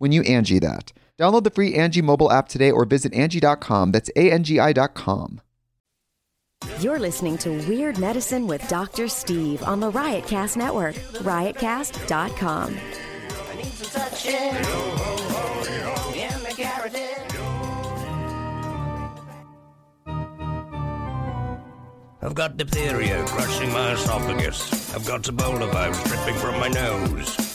when you Angi that. Download the free Angi mobile app today or visit Angi.com. That's A-N-G-I dot com. You're listening to Weird Medicine with Dr. Steve on the Riotcast Network, riotcast.com. I need some touching in the carotid. I've got diphtheria crushing my esophagus. I've got Ebola virus dripping from my nose.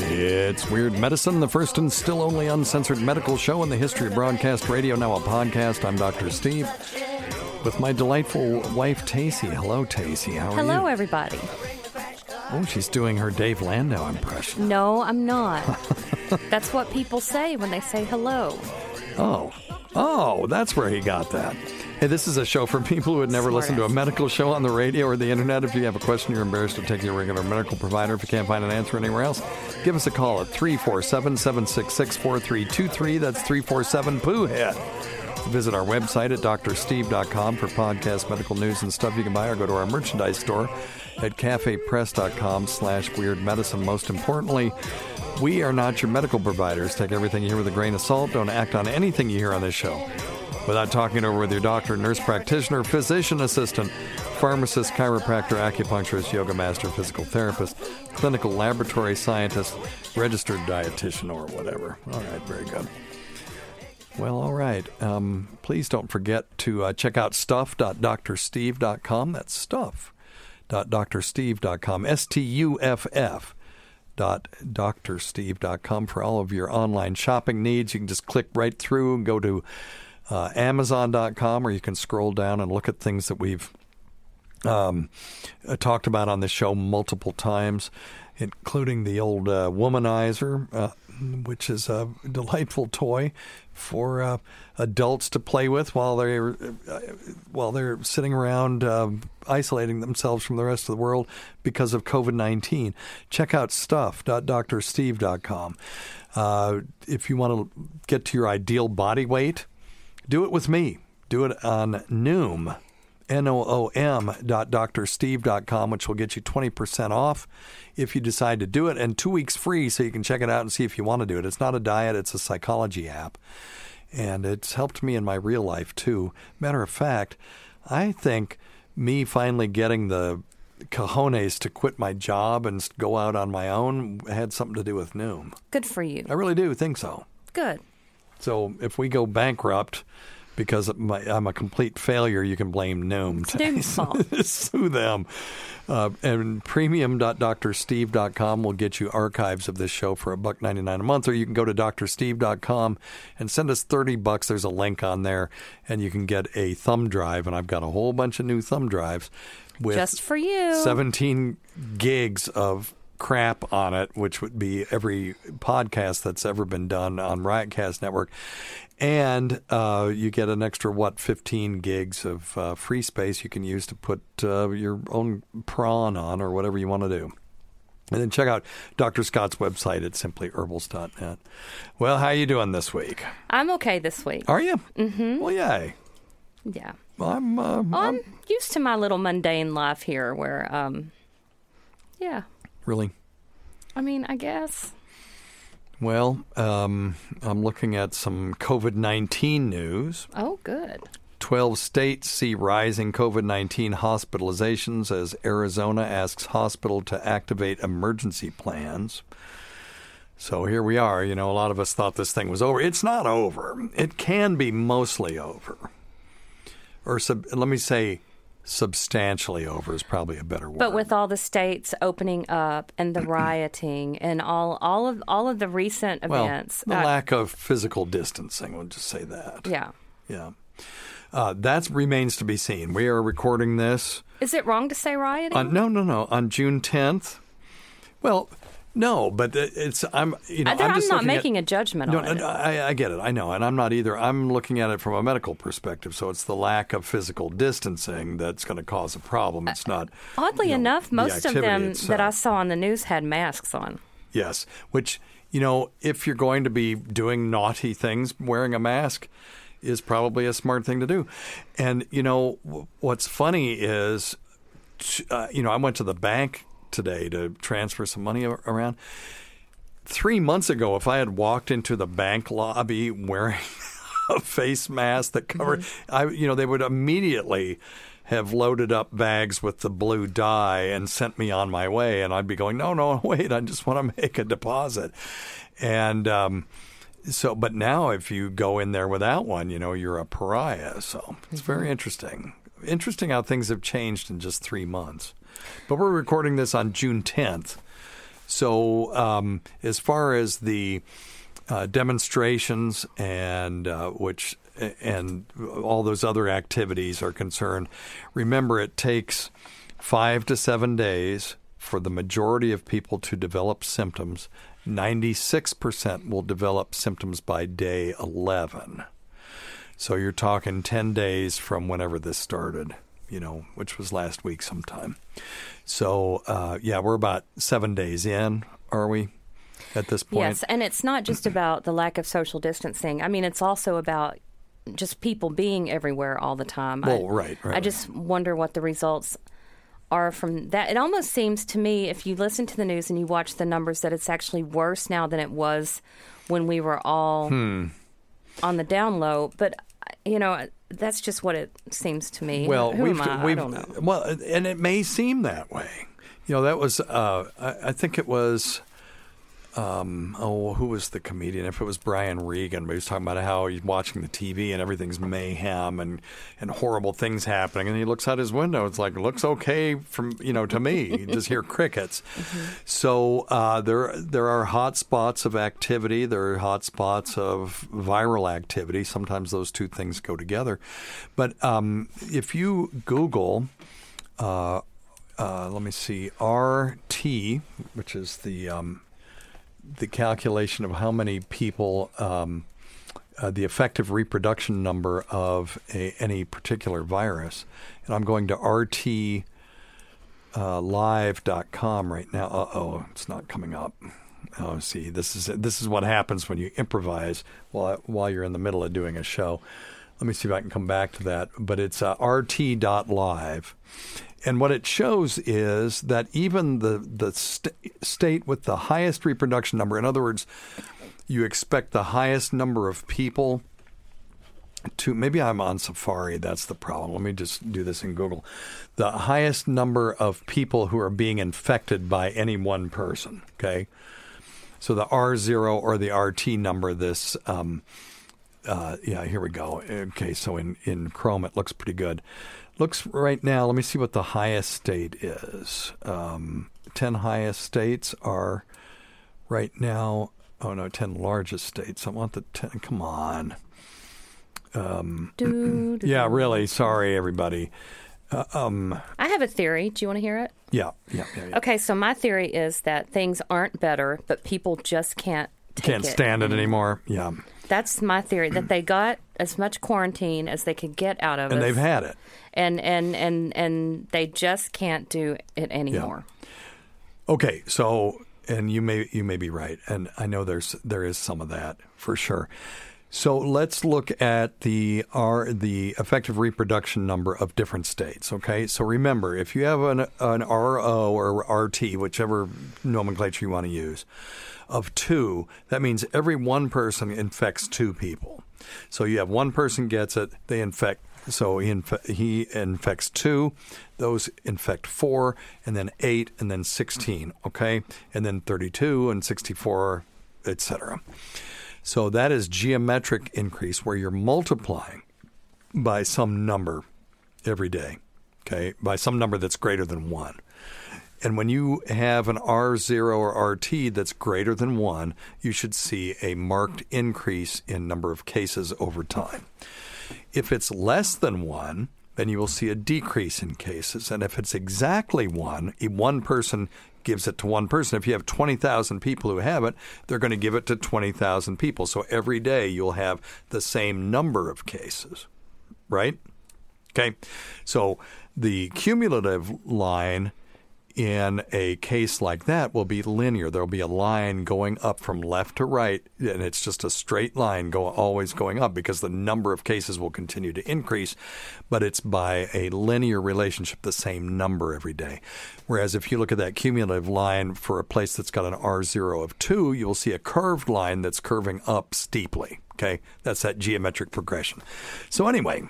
It's Weird Medicine, the first and still only uncensored medical show in the history of broadcast radio, now a podcast. I'm Dr. Steve with my delightful wife, Tacy. Hello, Tacy. How are Hello, you? everybody. Oh, she's doing her Dave Landau impression. No, I'm not. That's what people say when they say hello. Oh, oh, that's where he got that. Hey, this is a show for people who had never listened to a medical show on the radio or the internet. If you have a question, you're embarrassed to take your regular medical provider. If you can't find an answer anywhere else, give us a call at 347 766 4323. That's 347 Pooh Head. Visit our website at drsteve.com for podcast, medical news, and stuff you can buy, or go to our merchandise store at cafepress.com slash weird medicine. Most importantly, we are not your medical providers. Take everything you hear with a grain of salt. Don't act on anything you hear on this show without talking over with your doctor, nurse practitioner, physician assistant, pharmacist, chiropractor, acupuncturist, yoga master, physical therapist, clinical laboratory scientist, registered dietitian, or whatever. All right, very good. Well, all right. Um, please don't forget to uh, check out stuff.drsteve.com. That's stuff.drsteve.com. S T U F F dot drsteve.com for all of your online shopping needs. You can just click right through and go to uh, amazon.com or you can scroll down and look at things that we've um, uh, talked about on the show multiple times, including the old uh, womanizer, uh, which is a delightful toy for uh, adults to play with while they're uh, while they're sitting around uh, isolating themselves from the rest of the world because of COVID nineteen. Check out stuff.drsteve.com. Uh, if you want to get to your ideal body weight, do it with me. Do it on Noom. N-O-O-M dot drsteve.com, which will get you 20% off if you decide to do it, and two weeks free so you can check it out and see if you want to do it. It's not a diet, it's a psychology app. And it's helped me in my real life, too. Matter of fact, I think me finally getting the cojones to quit my job and go out on my own had something to do with Noom. Good for you. I really do think so. Good. So if we go bankrupt because my, I'm a complete failure, you can blame Noom. It's Noom's fault. Sue them. Uh, and premium.drsteve.com will get you archives of this show for a buck ninety nine a month, or you can go to drsteve.com and send us thirty bucks. There's a link on there, and you can get a thumb drive, and I've got a whole bunch of new thumb drives with Just for you. 17 gigs of crap on it, which would be every podcast that's ever been done on Riotcast Network. And uh, you get an extra, what, 15 gigs of uh, free space you can use to put uh, your own prawn on or whatever you want to do. And then check out Dr. Scott's website at simplyherbals.net. Well, how are you doing this week? I'm okay this week. Are you? Mm-hmm. Well, yay. Yeah. I'm, uh, Well, I'm used to my little mundane life here where, um, yeah. Really. I mean, I guess. Well, um, I'm looking at some COVID 19 news. Oh, good. 12 states see rising COVID 19 hospitalizations as Arizona asks hospital to activate emergency plans. So here we are. You know, a lot of us thought this thing was over. It's not over. It can be mostly over. Or sub- let me say, substantially over is probably a better word. But with all the states opening up and the rioting and all, all of all of the recent well, events, the uh, lack of physical distancing, we'll just say that. yeah. Yeah. Uh, that remains to be seen. We are recording this Is it wrong to say rioting? on no, no, no, on June 10th. Well, no, but it's I'm you know I- I'm, I'm not making at, a judgment No, on it. no, I, I get it. I know, and I'm not either. I'm looking at it from a medical perspective. So it's the lack of physical distancing that's going to cause a problem. It's not. Oddly you know, enough, the most of activity them that I saw on the news had masks on. Yes, which you know, if you're going to be doing naughty things, wearing a mask is probably a smart thing to do. And you know, w- what's funny is, uh, you know, I went to the bank today to transfer some money around. Three months ago, if I had walked into the bank lobby wearing a face mask that covered, I, you know, they would immediately have loaded up bags with the blue dye and sent me on my way. And I'd be going, no, no, wait, I just want to make a deposit. And um, so, but now if you go in there without one, you know, you're a pariah. So it's very interesting. Interesting how things have changed in just three months. But we're recording this on June 10th. So, um, as far as the uh, demonstrations and uh, which and all those other activities are concerned, remember it takes five to seven days for the majority of people to develop symptoms. Ninety-six percent will develop symptoms by day eleven. So you're talking 10 days from whenever this started, you know, which was last week sometime. So, uh, yeah, we're about seven days in, are we, at this point? Yes, and it's not just about the lack of social distancing. I mean, it's also about just people being everywhere all the time. Well, I, right, right, I just wonder what the results are from that. It almost seems to me, if you listen to the news and you watch the numbers, that it's actually worse now than it was when we were all Hmm. on the down low. But you know, that's just what it seems to me. Well, Who we've, am I? we've I don't know. well, and it may seem that way. You know, that was uh, I, I think it was. Um, oh, who was the comedian? If it was Brian Regan, but he was talking about how he's watching the TV and everything's mayhem and, and horrible things happening, and he looks out his window. It's like looks okay from you know to me. You just hear crickets. So uh, there there are hot spots of activity. There are hot spots of viral activity. Sometimes those two things go together. But um, if you Google uh, uh, let me see, RT, which is the um, the calculation of how many people, um, uh, the effective reproduction number of a, any particular virus, and I'm going to RT uh, right now. Uh oh, it's not coming up. Oh, see, this is this is what happens when you improvise while while you're in the middle of doing a show. Let me see if I can come back to that. But it's uh, rt.live. And what it shows is that even the the st- state with the highest reproduction number, in other words, you expect the highest number of people to maybe I'm on Safari. That's the problem. Let me just do this in Google. The highest number of people who are being infected by any one person. Okay, so the R zero or the RT number. This, um, uh, yeah, here we go. Okay, so in in Chrome it looks pretty good. Looks right now. Let me see what the highest state is. Um, ten highest states are right now. Oh no, ten largest states. I want the ten. Come on. Do, do, Yeah, really. Sorry, everybody. I have a theory. Do you want to hear it? Yeah, yeah, yeah. yeah. Okay, so my theory is that things aren't better, but people just can't Can't it. stand it anymore. Yeah, That's my theory that they got as much quarantine as they could get out of it. and us, they've had it. and and and and they just can't do it anymore. Okay, so and you may you may be right, and I know there's there is some of that for sure. So let's look at the R the effective reproduction number of different states. Okay, so remember if you have an an RO or RT, whichever nomenclature you want to use, of two, that means every one person infects two people. So you have one person gets it, they infect so he, inf- he infects two, those infect four, and then eight, and then 16, okay? And then 32 and 64, etc. So that is geometric increase where you're multiplying by some number every day, okay? By some number that's greater than one. And when you have an R0 or RT that's greater than one, you should see a marked increase in number of cases over time. If it's less than one, then you will see a decrease in cases. And if it's exactly one, one person gives it to one person. If you have 20,000 people who have it, they're going to give it to 20,000 people. So every day you'll have the same number of cases, right? Okay. So the cumulative line in a case like that will be linear. There'll be a line going up from left to right, and it's just a straight line go always going up because the number of cases will continue to increase, but it's by a linear relationship, the same number every day. Whereas if you look at that cumulative line for a place that's got an R0 of 2, you'll see a curved line that's curving up steeply. Okay, that's that geometric progression. So anyway,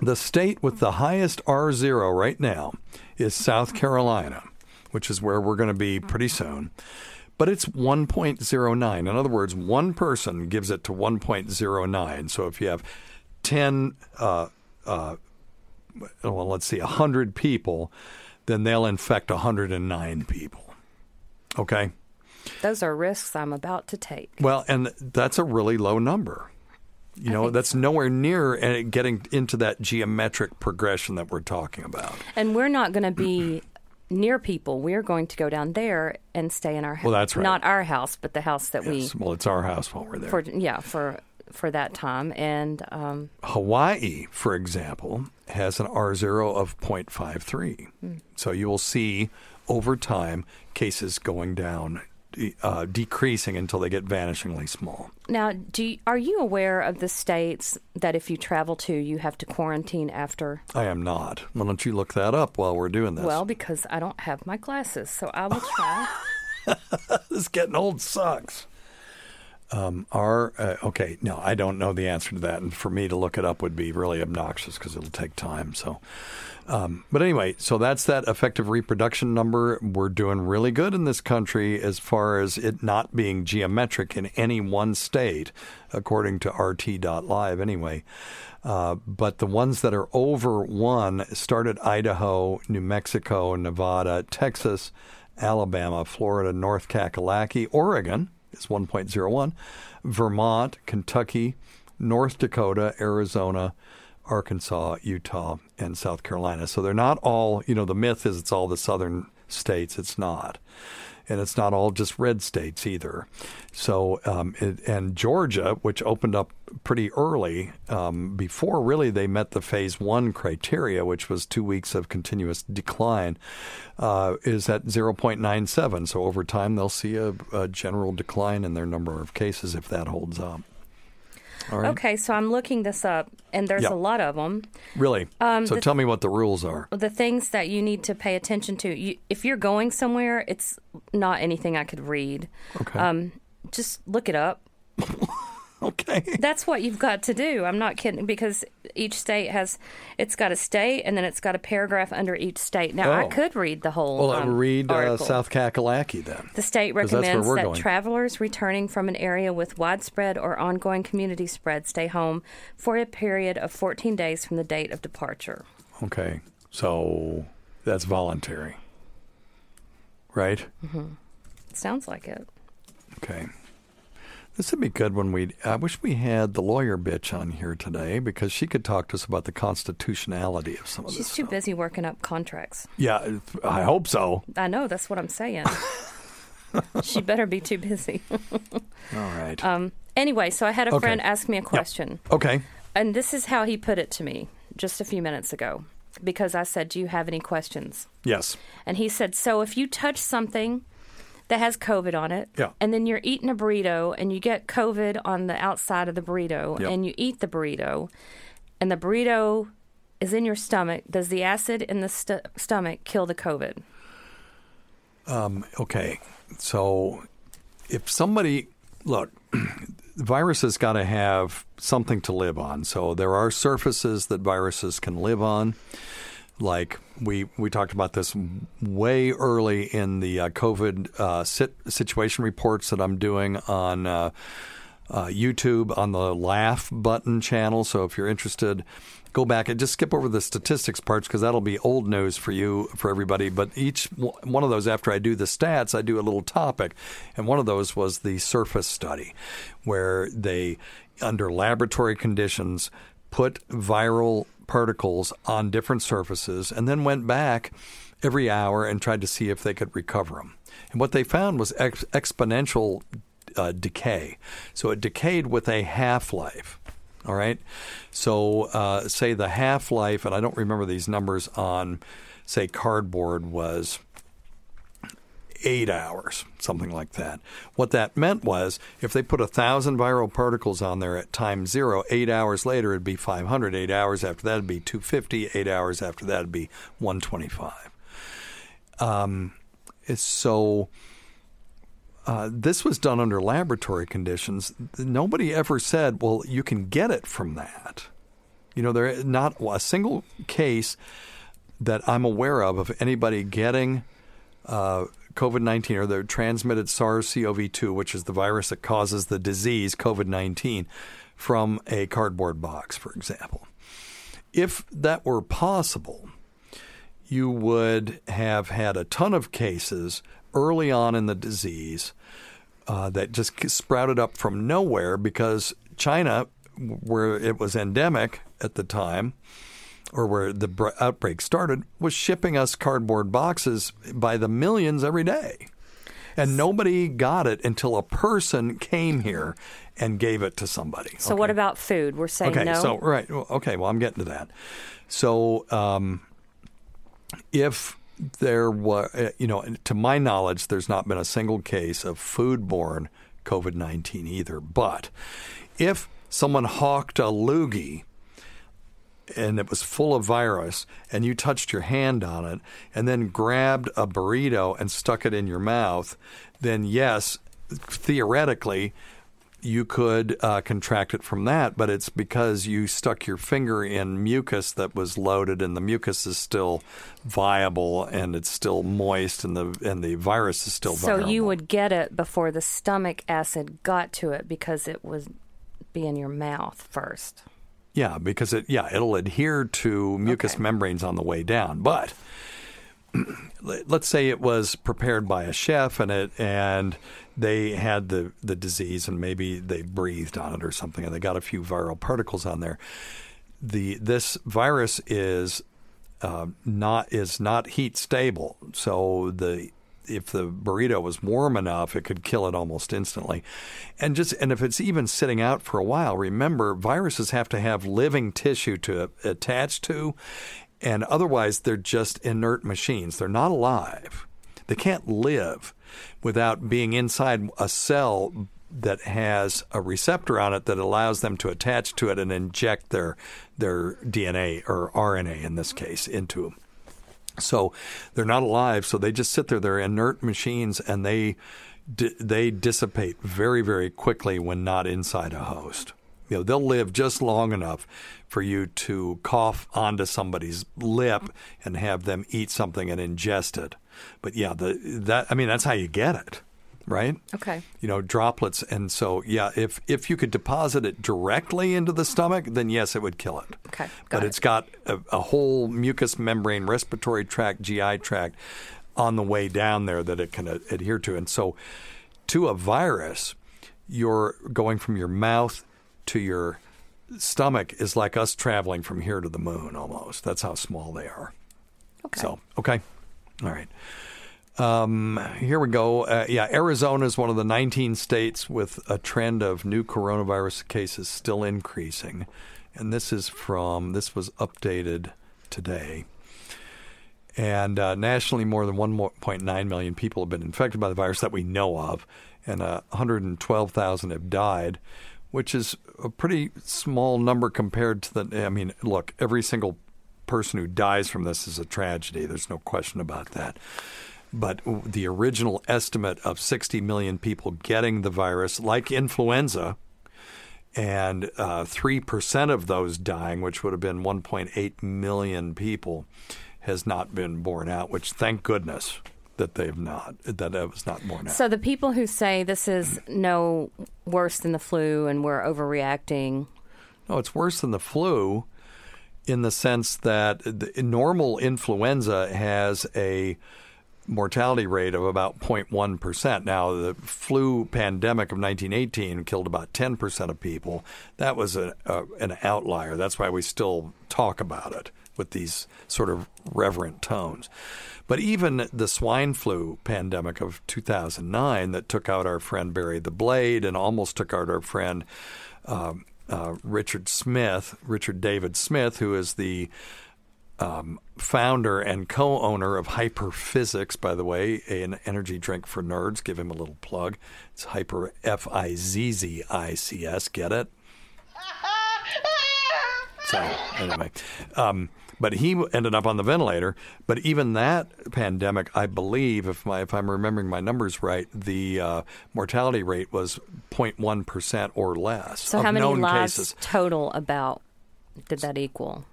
the state with the highest R0 right now is South Carolina, which is where we're going to be pretty soon. But it's 1.09. In other words, one person gives it to 1.09. So if you have 10, uh, uh, well, let's see, 100 people, then they'll infect 109 people. Okay? Those are risks I'm about to take. Well, and that's a really low number. You know, that's nowhere near uh, getting into that geometric progression that we're talking about. And we're not going to be near people. We're going to go down there and stay in our house. Well, that's right. Not our house, but the house that Yes. Well, it's our house while we're there. for yeah for for that time. And um, Hawaii, for example, has an R0 of 0.53. So you will see over time cases going down, uh, decreasing until they get vanishingly small. now, do you, are you aware of the states that if you travel to, you have to quarantine after? I am not. Why don't you look that up while we're doing this? Well, because I don't have my glasses, so I will try. this getting old sucks. Um, our uh, okay, no, I don't know the answer to that, and for me to look it up would be really obnoxious because it'll take time. So, um, but anyway, so that's that effective reproduction number. We're doing really good in this country as far as it not being geometric in any one state, according to RT.live. Anyway. Uh, but the ones that are over one start at Idaho, New Mexico, Nevada, Texas, Alabama, Florida, North Kakalaki, Oregon is 1.01, Vermont, Kentucky, North Dakota, Arizona, Arkansas, Utah, and South Carolina. So they're not all, you know, the myth is it's all the southern states. It's not. And it's not all just red states either. So, um, it, and Georgia, which opened up pretty early, um, before really they met the phase one criteria, which was two weeks of continuous decline, uh, is at 0.97. So over time, they'll see a, a general decline in their number of cases if that holds up. All right. okay, so I'm looking this up, and there's Yeah. a lot of them. Really? Um, so the- tell me what the rules are. The things that you need to pay attention to. You, if you're going somewhere, it's not anything I could read. Okay. Um, just look it up. okay. That's what you've got to do. I'm not kidding because each state has it's got a state and then it's got a paragraph under each state. Now I Oh. could read the whole. Well, I um, read uh. South Kakalaki then. The state recommends that going. travelers returning from an area with widespread or ongoing community spread stay home for a period of 14 days from the date of departure. Okay. So that's voluntary. Right? Sounds like it. Okay. This would be good when we. I wish we had the lawyer bitch on here today because she could talk to us about the constitutionality of some of She's this. She's too stuff. busy working up contracts. Yeah, I hope so. I know, that's what I'm saying. she better be too busy. All right. Um, anyway, so I had a Okay. friend ask me a question, okay. and this is how he put it to me just a few minutes ago because I said, Do you have any questions? Yes. And he said, So if you touch something that has COVID on it, Yeah. and then you're eating a burrito and you get COVID on the outside of the burrito, Yep. and you eat the burrito, and the burrito is in your stomach, does the acid in the st- stomach kill the COVID? Um, okay. So if somebody look, the virus has got to have something to live on. So there are surfaces that viruses can live on. Like we we talked about this way early in the uh, COVID uh, sit, situation reports that I'm doing on uh, uh, YouTube on the Laugh Button channel. So if you're interested, go back and just skip over the statistics parts because that'll be old news for you for everybody. But each one of those, after I do the stats, I do a little topic, and one of those was the surface study, where they under laboratory conditions put viral particles on different surfaces and then went back every hour and tried to see if they could recover them. And what they found was ex- exponential uh, decay. So it decayed with a half life. All right. So uh, say the half life, and I don't remember these numbers on, say, cardboard was eight hours, something like that. What that meant was if they put a thousand viral particles on there at time zero, eight hours later it'd be 500. Eight hours after that it'd be 250. Eight hours after that it'd be 125. Um, so. Uh, this was done under laboratory conditions. Nobody ever said, "Well, you can get it from that." You know, there not a single case that I'm aware of of anybody getting uh, COVID 19 or the transmitted SARS CoV 2, which is the virus that causes the disease COVID 19, from a cardboard box, for example. If that were possible, you would have had a ton of cases early on in the disease uh, that just sprouted up from nowhere because China, where it was endemic at the time, or where the br- outbreak started, was shipping us cardboard boxes by the millions every day. And nobody got it until a person came here and gave it to somebody. So, what about food? We're saying Okay, no. so right, okay. Well, I'm getting to that. So, um, if there was, you know, to my knowledge, there's not been a single case of foodborne COVID 19 either. But if someone hawked a loogie and it was full of virus and you touched your hand on it and then grabbed a burrito and stuck it in your mouth, then yes, theoretically, you could uh, contract it from that, but it's because you stuck your finger in mucus that was loaded, and the mucus is still viable and it's still moist, and the and the virus is still so viable. you would get it before the stomach acid got to it because it would be in your mouth first. Yeah, because it yeah it'll adhere to mucous Okay. membranes on the way down. But let- let's say it was prepared by a chef and it and they had the the disease and maybe they breathed on it or something and they got a few viral particles on there. The this virus is uh, not is not heat stable, so the if the burrito was warm enough, it could kill it almost instantly. And just and if it's even sitting out for a while, remember viruses have to have living tissue to attach to, and otherwise they're just inert machines. They're not alive. They can't live without being inside a cell that has a receptor on it that allows them to attach to it and inject their their DNA or RNA in this case into them. So they're not alive. So they just sit there. They're inert machines, and they they dissipate very very quickly when not inside a host. You know they'll live just long enough for you to cough onto somebody's lip and have them eat something and ingest it. But yeah, the that I mean that's how you get it, right? Okay. you know droplets and so yeah if if you could deposit it directly into the stomach then yes it would kill it Okay, but it. it's got a, a whole mucous membrane respiratory tract gi tract on the way down there that it can uh, adhere to and so to a virus your going from your mouth to your stomach is like us traveling from here to the moon almost. That's how small they are. Okay. So, okay. All right. Um, here we go. Uh, yeah, Arizona is one of the 19 states with a trend of new coronavirus cases still increasing. And this is from, this was updated today. And uh, nationally, more than 1.9 million people have been infected by the virus that we know of, and uh, 112,000 have died, which is a pretty small number compared to the. I mean, look, every single person who dies from this is a tragedy. There's no question about that. But the original estimate of 60 million people getting the virus, like influenza, and uh, 3% of those dying, which would have been 1.8 million people, has not been borne out, which thank goodness that they've not, that it was not borne out. So the people who say this is no worse than the flu and we're overreacting, No, it's worse than the flu in the sense that the normal influenza has a mortality rate of about 0.1%. Now, the flu pandemic of 1918 killed about 10% of people. That was a, a, an outlier. That's why we still talk about it with these sort of reverent tones. But even the swine flu pandemic of 2009 that took out our friend Barry the Blade and almost took out our friend um, uh, Richard Smith, Richard David Smith, who is the um, founder and co-owner of Hyper Fizzics, by the way, an energy drink for nerds. Give him a little plug. It's Hyper F I Z Z I C S. Get it? So anyway, um, but he ended up on the ventilator. But even that pandemic, I believe, if my if I'm remembering my numbers right, the uh, mortality rate was 0.1 percent or less. so of how many lives cases. total about did that equal?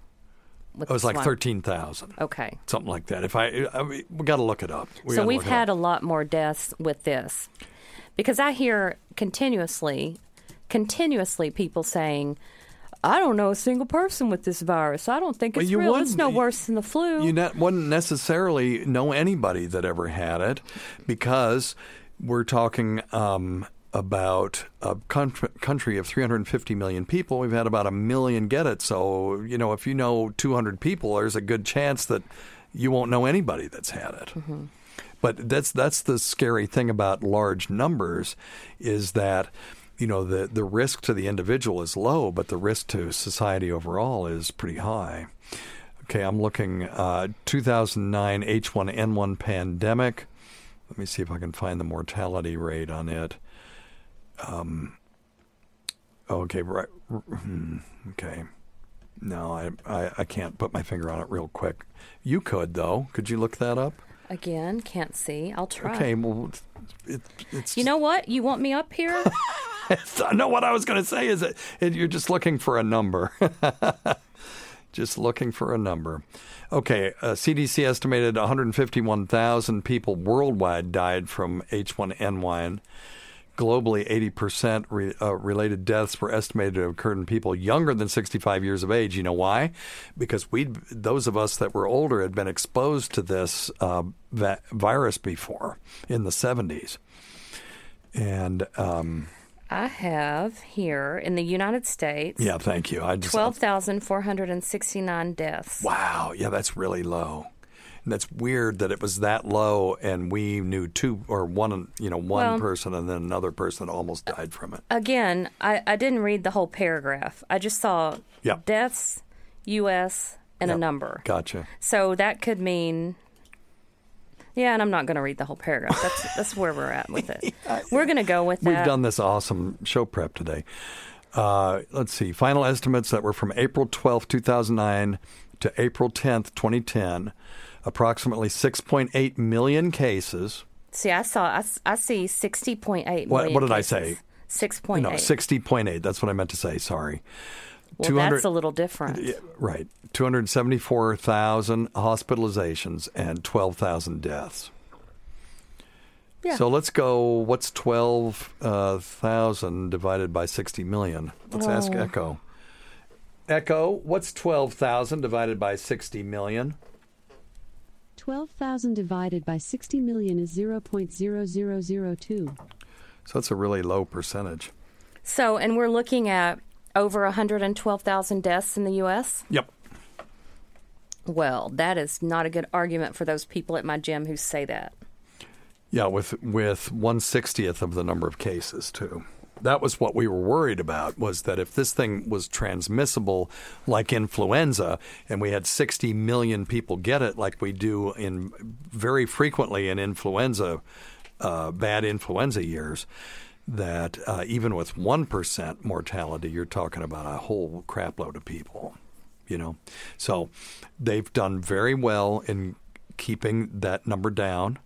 With It was like thirteen thousand. Okay. something like that. If I, I mean, we got to look it up. We so we've had a lot more deaths with this because I hear continuously, continuously people saying, "I don't know a single person with this virus. I don't think it's you real. It's no worse than the flu." You wouldn't necessarily know anybody that ever had it because we're talking um, about a country, of 350 million people. We've had about a million get it. So, you know, if you know 200 people, there's a good chance that you won't know anybody that's had it. But that's that's the scary thing about large numbers is that you know the the risk to the individual is low, but the risk to society overall is pretty high. Okay, I'm looking uh, 2009 H1N1 pandemic. Let me see if I can find the mortality rate on it. Um, okay, right. hmm, Okay. No, I, I, I can't put my finger on it real quick. You could, though. Could you look that up? Again, can't see. I'll try. Okay, well, it, it's. You know what? You want me up here? no, what I was going to say is that you're just looking for a number. just looking for a number. Okay, uh, CDC estimated 151,000 people worldwide died from H1N1. Globally, 80% re, uh, related deaths were estimated to have occurred in people younger than 65 years of age. You know why? Because we, those of us that were older, had been exposed to this uh, va- virus before in the 70s. And um, I have here in the United States yeah, thank you. I just twelve thousand four hundred and sixty nine deaths. Wow, yeah, that's really low. And that's weird that it was that low, and we knew two or one, you know, one Well- person, and then another person almost died from it. Again, I, I didn't read the whole paragraph. I just saw Yeah. deaths, U.S. and a number. Gotcha. So that could mean. Yeah, and I'm not going to read the whole paragraph. That's that's where we're at with it. We're going to go with that. We've done this awesome show prep today. Uh, let's see. Final estimates that were from April twelfth, two 2009 to April 10th, 2010. Approximately 6.8 million cases. See, I saw. I, I see 60.8 What- what did I say? 6.8. No, 60.8. That's what I meant to say. Sorry. well, that's a little different. Yeah, right. 274,000 hospitalizations and 12,000 deaths. Yeah. So let's go. What's 12,000 uh, divided by 60 million? Let's ask Oh. Echo. Echo, what's 12,000 divided by 60 million? 12,000 divided by 60 million is 0.0002. So that's a really low percentage. So, and we're looking at over 112,000 deaths in the U.S. Yep. Well, that is not a good argument for those people at my gym who say that. Yeah, with with one sixtieth of the number of cases too. That was what we were worried about was that if this thing was transmissible like influenza and we had 60 million people get it like we do in very frequently in influenza uh, bad influenza years that uh, even with 1% mortality you're talking about a whole crapload of people you know? So they've done very well in keeping that number down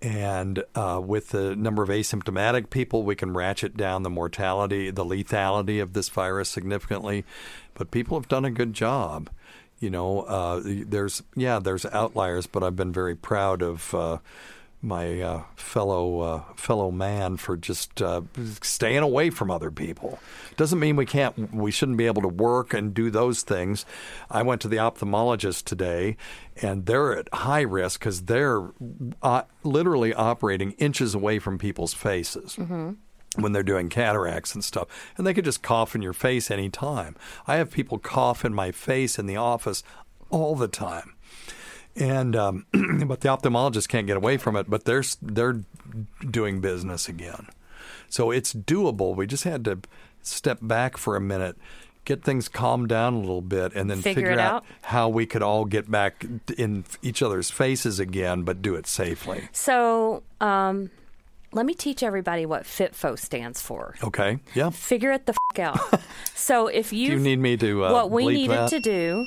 and uh, with the number of asymptomatic people, we can ratchet down the mortality, the lethality of this virus significantly. But people have done a good job. You know, uh, there's yeah, there's outliers, but I've been very proud of. My uh, fellow uh, fellow man for just uh, staying away from other people. Doesn't mean we can't we shouldn't be able to work and do those things. I went to the ophthalmologist today, and they're at high risk because they're uh, literally operating inches away from people's faces. When they're doing cataracts and stuff, and they could just cough in your face anytime. I have people cough in my face in the office all the time and um, but the ophthalmologist can't get away from it. But they're they're doing business again, so it's doable. We just had to step back for a minute, get things calmed down a little bit, and then Figure figure, out, out. how we could all get back in each other's faces again, but do it safely. So, um, let me teach everybody what FITFO stands for. Okay? Yeah. Figure it the f- out. so, if you you need me to uh, what we needed that? to do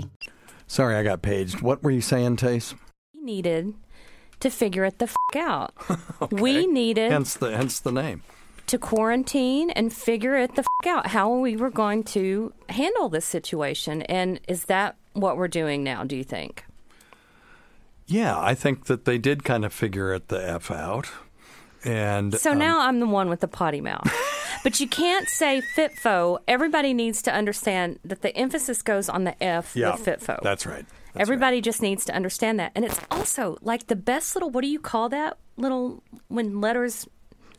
Sorry, I got paged. What were you saying, Tace? we needed to figure it the f- out. We needed Hence the hence the name. to quarantine and figure it the f- out how we were going to handle this situation. And is that what we're doing now, do you think? Yeah, I think that they did kind of figure it the f out, and So um, now I'm the one with the potty mouth. but you can't say FITFO. Everybody needs to understand that the emphasis goes on the F yeah, with FITFO. That's right. That's Everybody just needs to understand that. And it's also like the best little, what do you call that? little when letters.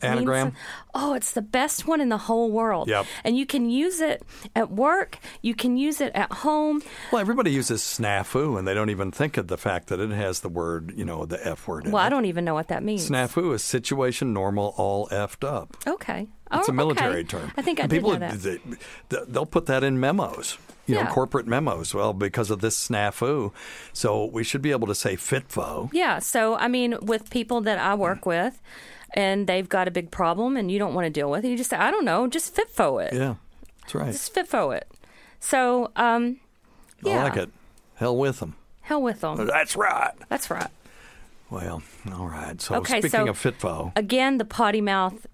Anagram? oh, it's the best one in the whole world. Yep. And you can use it at work. You can use it at home. Well, everybody uses snafu, and they don't even think of the fact that it has the word, you know, the F word in Well, it. I don't even know what that means. Snafu is situation, normal, all effed up. Okay. It's Oh, a military okay. term. I think I people, know that. They, they- they'll put that in memos, you Yeah. know, corporate memos. Well, because of this snafu, so we should be able to say fitfo. Yeah. So, I mean, with people that I work with and they've got a big problem and you don't want to deal with it, you just say, I don't know, just FITFO it. Yeah, that's right. Just FITFO it. So, um, yeah. I like it. Hell with them. Hell with them. That's right. That's right. Well, all right. So Okay, speaking so- of fitfo, Again, the potty mouth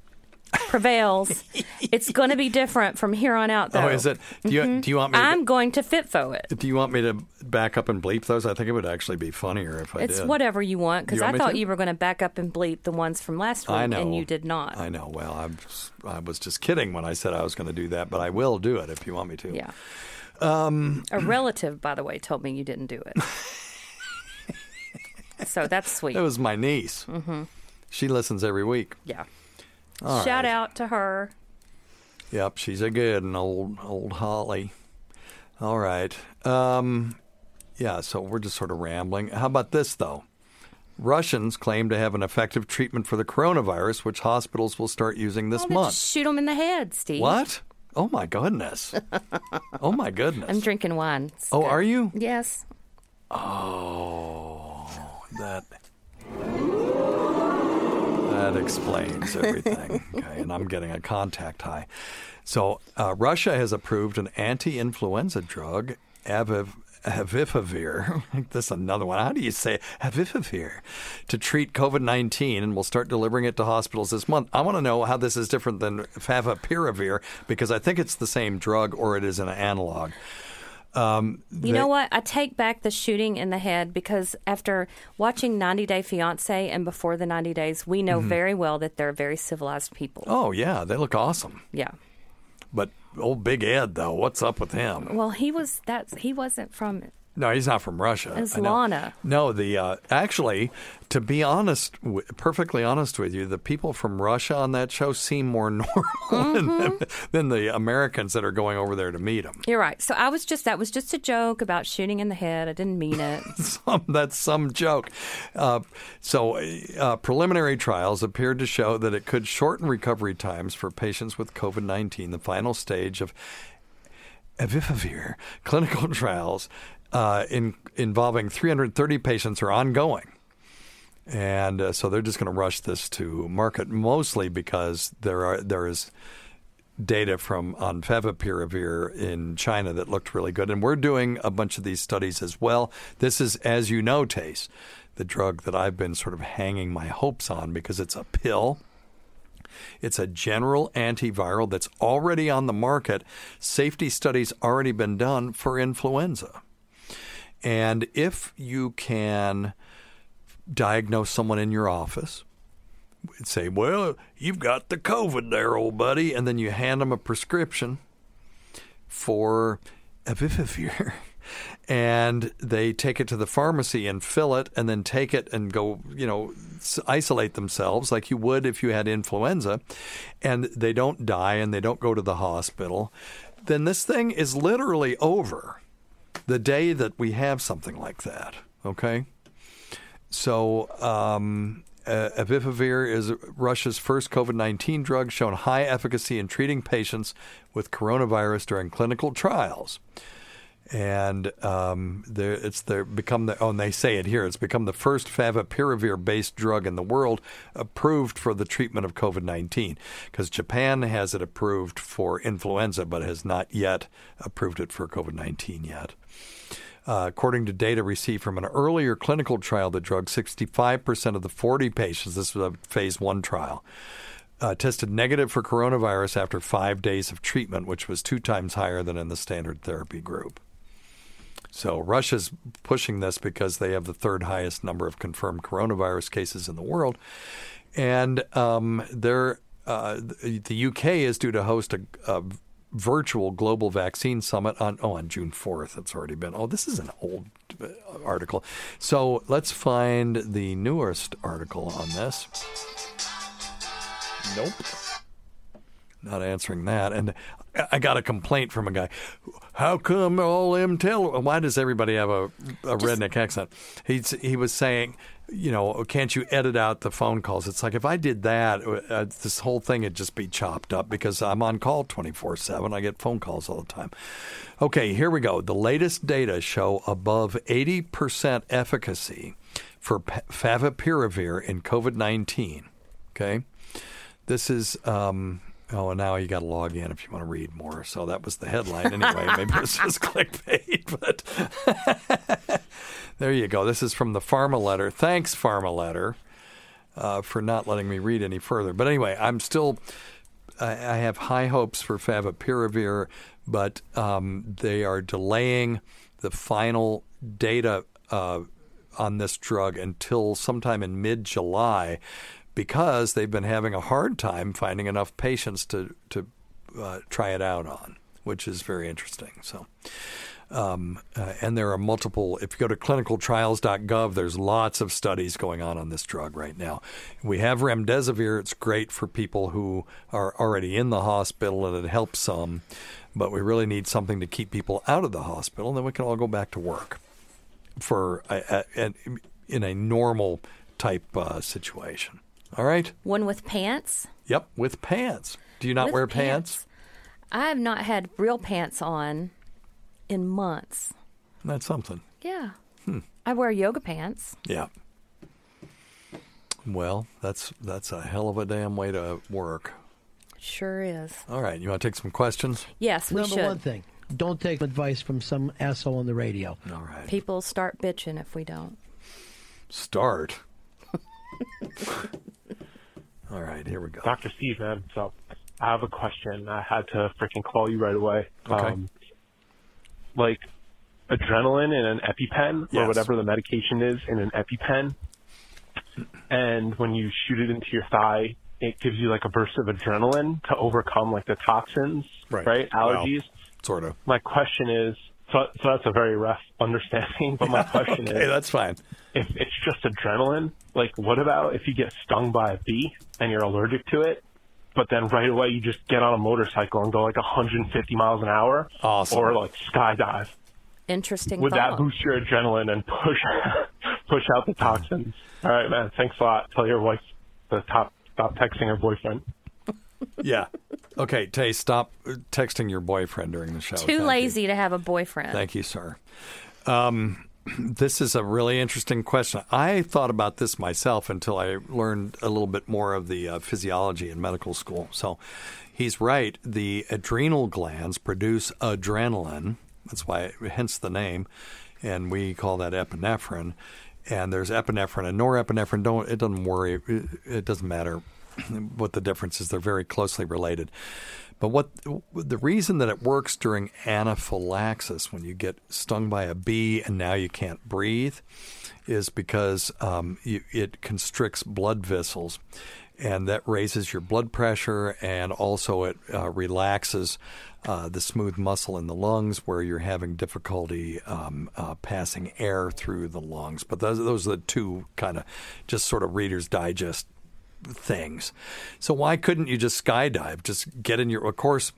prevails. it's going to be different from here on out, though. oh, is it? Do you Mhm. do you want me? I'm going to FITFO it. do you want me to back up and bleep those? I think it would actually be funnier if I It's did. It's whatever you want because I thought to? you were going to back up and bleep the ones from last week, I know, and you did not. I know. Well, I was, I was just kidding when I said I was going to do that, but I will do it if you want me to. Yeah. Um, A relative, by the way, told me you didn't do it. so that's sweet. It was my niece. hmm She listens every week. Yeah. All Shout right. out to her. Yep, she's a good and old old Holly. All right. Um, yeah, so we're just sort of rambling. How about this though? Russians claim to have an effective treatment for the coronavirus, which hospitals will start using this Oh, month. Shoot them in the head, Steve. What? Oh my goodness! oh my goodness! I'm drinking wine. It's Oh, good. are you? Yes. Oh, that that explains everything. okay, and I'm getting a contact high. So uh, Russia has approved an anti-influenza drug, Aviv. Avifavir, this is another one. How do you say Avifavir to treat COVID 19 and we'll start delivering it to hospitals this month? I want to know how this is different than Favipiravir because I think it's the same drug or it is an analog. Um, You they- know what? I take back the shooting in the head because after watching 90 Day Fiance and before the 90 days, we know Mhm. very well that they're very civilized people. Oh, yeah, they look awesome. Yeah. But old Big Ed, though, what's up with him? Well, he was that he wasn't from No, he's not from Russia. It's. Lana. No, the uh, actually, to be honest, w- perfectly honest with you, the people from Russia on that show seem more normal than, than the Americans that are going over there to meet him. You're right. So I was just that was just a joke about shooting in the head. I didn't mean it. some, that's some joke. Uh, so, uh, preliminary trials appeared to show that it could shorten recovery times for patients with COVID 19, the final stage of Avifavir clinical trials uh, in, involving 330 patients are ongoing. And uh, so they're just going to rush this to market, mostly because there are there is data from on favipiravir in China that looked really good, and we're doing a bunch of these studies as well. This is, as you know, Tace, the drug that I've been sort of hanging my hopes on because it's a pill. It's a general antiviral that's already on the market. Safety studies already been done for influenza. And if you can diagnose someone in your office, and say, "Well, you've got the COVID there, old buddy," and then you hand them a prescription for Avifavir, and they take it to the pharmacy and fill it, and then take it and go, you know, isolate themselves like you would if you had influenza, and they don't die and they don't go to the hospital, then this thing is literally over the day that we have something like that. Okay. So, um, uh, is Russia's first COVID 19 drug shown high efficacy in treating patients with coronavirus during clinical trials. And um, it's become the oh, and they say it here. It's become the first favipiravir-based drug in the world approved for the treatment of COVID nineteen. Because Japan has it approved for influenza, but has not yet approved it for COVID nineteen yet. Uh, according to data received from an earlier clinical trial, the drug 65% of the 40 patients, this was a phase one trial, uh, tested negative for coronavirus after five days of treatment, which was two times higher than in the standard therapy group. So Russia's pushing this because they have the third highest number of confirmed coronavirus cases in the world, and um, they're, uh, the UK is due to host a, a virtual global vaccine summit on oh on June 4th. It's already been. Oh, this is an old uh, article. So let's find the newest article on this. Nope. Not answering that. And I got a complaint from a guy. How come all them tell? Why does everybody have a, a redneck accent? He's, he was saying, you know, can't you edit out the phone calls? It's like if I did that, uh, this whole thing would just be chopped up because I'm on call 24 7. I get phone calls all the time. Okay, here we go. The latest data show above 80% efficacy for favipiravir in COVID 19. Okay. This is. Um, Oh, and now you got to log in if you want to read more. So that was the headline anyway. Maybe it's just clickbait, but there you go. This is from the Pharma Letter. Thanks, Pharma Letter, uh, for not letting me read any further. But anyway, I'm still. I, I have high hopes for favipiravir, but um, they are delaying the final data uh, on this drug until sometime in mid July because they've been having a hard time finding enough patients to to uh, try it out on, which is very interesting. So. Um, uh, and there are multiple. If you go to clinicaltrials.gov, there's lots of studies going on on this drug right now. We have remdesivir. It's great for people who are already in the hospital, and it helps some. But we really need something to keep people out of the hospital, and then we can all go back to work for a, in a normal type uh, situation. All right. One with pants. Yep, with pants. Do you not With wear pants? I have not had real pants on in months. That's something. Yeah. Hmm. I wear yoga pants. Yeah. Well, that's that's a hell of a damn way to work. Sure is. All right, you want to take some questions? Yes, we Number should. one thing: don't take advice from some asshole on the radio. All right. People start bitching if we don't. Start. All right, here we go. Dr. Steve, man. So I have a question. I had to freaking call you right away. Okay. Um, like adrenaline in an EpiPen or whatever the medication is in an EpiPen, and when you shoot it into your thigh, it gives you like a burst of adrenaline to overcome like the toxins, Right. Allergies. Sort of. My question is, so, so that's a very rough understanding, but my question okay, is, that's fine. if it's just adrenaline, like what about if you get stung by a bee and you're allergic to it, but then right away you just get on a motorcycle and go like 150 miles an hour, Awesome. or like skydive? Interesting Would thought. that boost your adrenaline and push push out the toxins? All right, man. Thanks a lot. Tell your wife to top stop texting her boyfriend. Yeah. Okay, Tay, stop texting your boyfriend during the show. Too Thank you. lazy to have a boyfriend. Thank you, sir. Um, this is a really interesting question. I thought about this myself until I learned a little bit more of the uh, physiology in medical school. So he's right. The adrenal glands produce adrenaline. That's why, hence the name. And we call that epinephrine. And there's epinephrine and norepinephrine. Don't it doesn't worry. It doesn't matter what the difference is. They're very closely related. But what the reason that it works during anaphylaxis when you get stung by a bee and now you can't breathe is because um, you, it constricts blood vessels, and that raises your blood pressure and also it uh, relaxes uh, the smooth muscle in the lungs where you're having difficulty um, uh, passing air through the lungs. But those, those are the two kind of just sort of Reader's Digest things. So why couldn't you just skydive? Just get in your. Of course,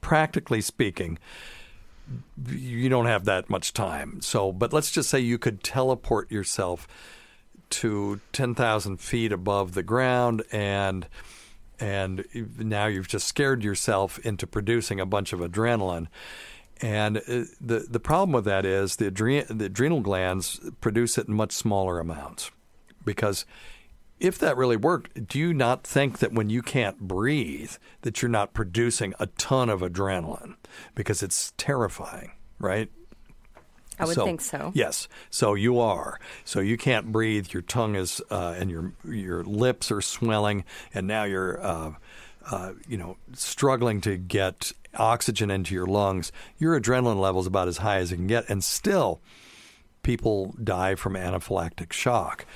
practically speaking, you don't have that much time. So, but let's just say you could teleport yourself to ten thousand feet above the ground and. And now you've just scared yourself into producing a bunch of adrenaline. And uh, the the problem with that is the, adre- the adrenal glands produce it in much smaller amounts because if that really worked, do you not think that when you can't breathe that you're not producing a ton of adrenaline because it's terrifying, right? I would think so. Yes, so you are. So you can't breathe. Your tongue is, uh, and your your lips are swelling, and now you're, uh, uh, you know, struggling to get oxygen into your lungs. Your adrenaline level is about as high as it can get, and still, people die from anaphylactic shock.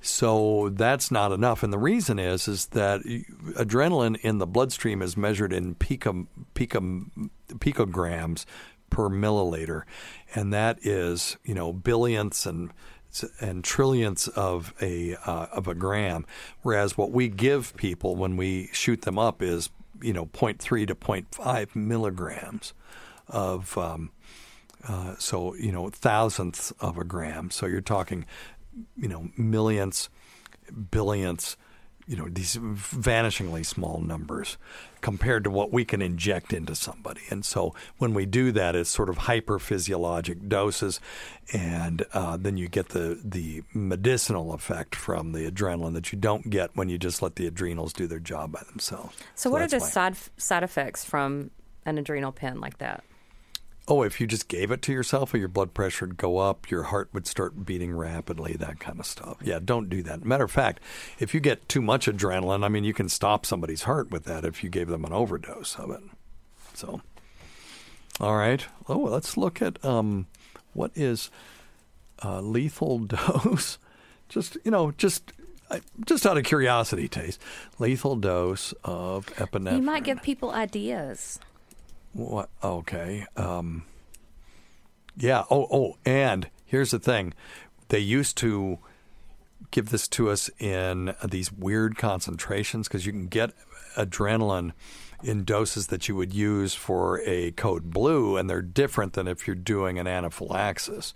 So that's not enough, and the reason is is that adrenaline in the bloodstream is measured in pico, pico, picograms per milliliter, and that is you know billionths and and trillionths of a uh, of a gram, whereas what we give people when we shoot them up is you know 0.3 to 0.5 milligrams of um, uh, so you know thousandths of a gram. So you're talking you know millionths, billionths, you know these vanishingly small numbers compared to what we can inject into somebody. And so when we do that, it's sort of hyperphysiologic doses, and uh, then you get the the medicinal effect from the adrenaline that you don't get when you just let the adrenals do their job by themselves. So, what are the why. side side effects from an adrenal pen like that? Oh, if you just gave it to yourself, your blood pressure would go up, your heart would start beating rapidly, that kind of stuff. Yeah, don't do that. Matter of fact, if you get too much adrenaline, I mean, you can stop somebody's heart with that if you gave them an overdose of it. So, all right. Oh, let's look at um, what is uh, lethal dose. just you know, just uh, just out of curiosity, taste lethal dose of epinephrine. You might give people ideas. What? Okay. Um, yeah. Oh, oh, and here's the thing: they used to give this to us in these weird concentrations because you can get adrenaline in doses that you would use for a code blue, and they're different than if you're doing an anaphylaxis.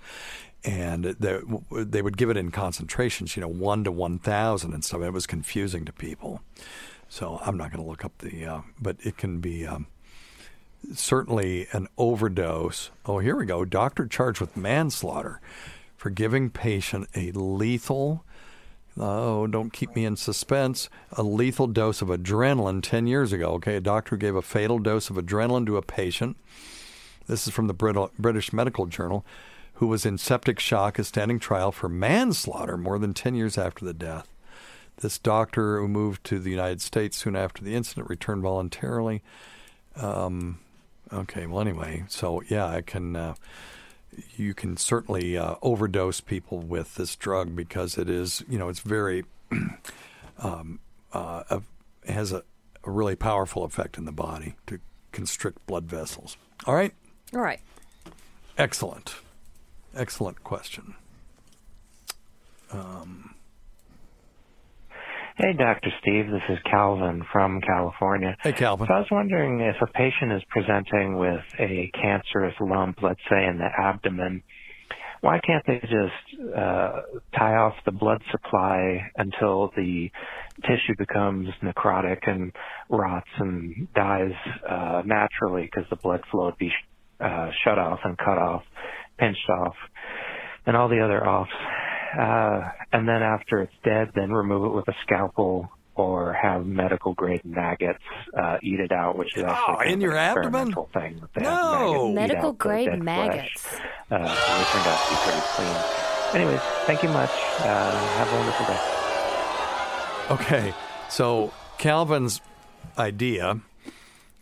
And they, they would give it in concentrations, you know, one to one thousand and stuff. It was confusing to people. So I'm not going to look up the, uh, but it can be. Um, certainly an overdose. Oh, here we go. Doctor charged with manslaughter for giving patient a lethal. Oh, don't keep me in suspense. A lethal dose of adrenaline 10 years ago. Okay, a doctor gave a fatal dose of adrenaline to a patient. This is from the Brit- British Medical Journal, who was in septic shock, is standing trial for manslaughter more than 10 years after the death. This doctor, who moved to the United States soon after the incident, returned voluntarily. Um, okay, well, anyway, so yeah, I can. Uh, you can certainly uh, overdose people with this drug because it is, you know, it's very um, uh, has a, a really powerful effect in the body to constrict blood vessels. All right. All right. Excellent. Excellent question. Um, Hey, Dr. Steve. This is Calvin from California. Hey, Calvin. So I was wondering if a patient is presenting with a cancerous lump, let's say in the abdomen, why can't they just uh, tie off the blood supply until the tissue becomes necrotic and rots and dies uh, naturally because the blood flow would be uh, shut off and cut off, pinched off, and all the other offs. Uh, and then after it's dead, then remove it with a scalpel or have medical grade maggots uh, eat it out, which is actually Oh, kind in your abdomen? experimental Thing No. maggots medical grade maggots. Flesh. Uh, and they turned out to be pretty clean. Anyways, thank you much. Uh, have a wonderful day. Okay, so Calvin's idea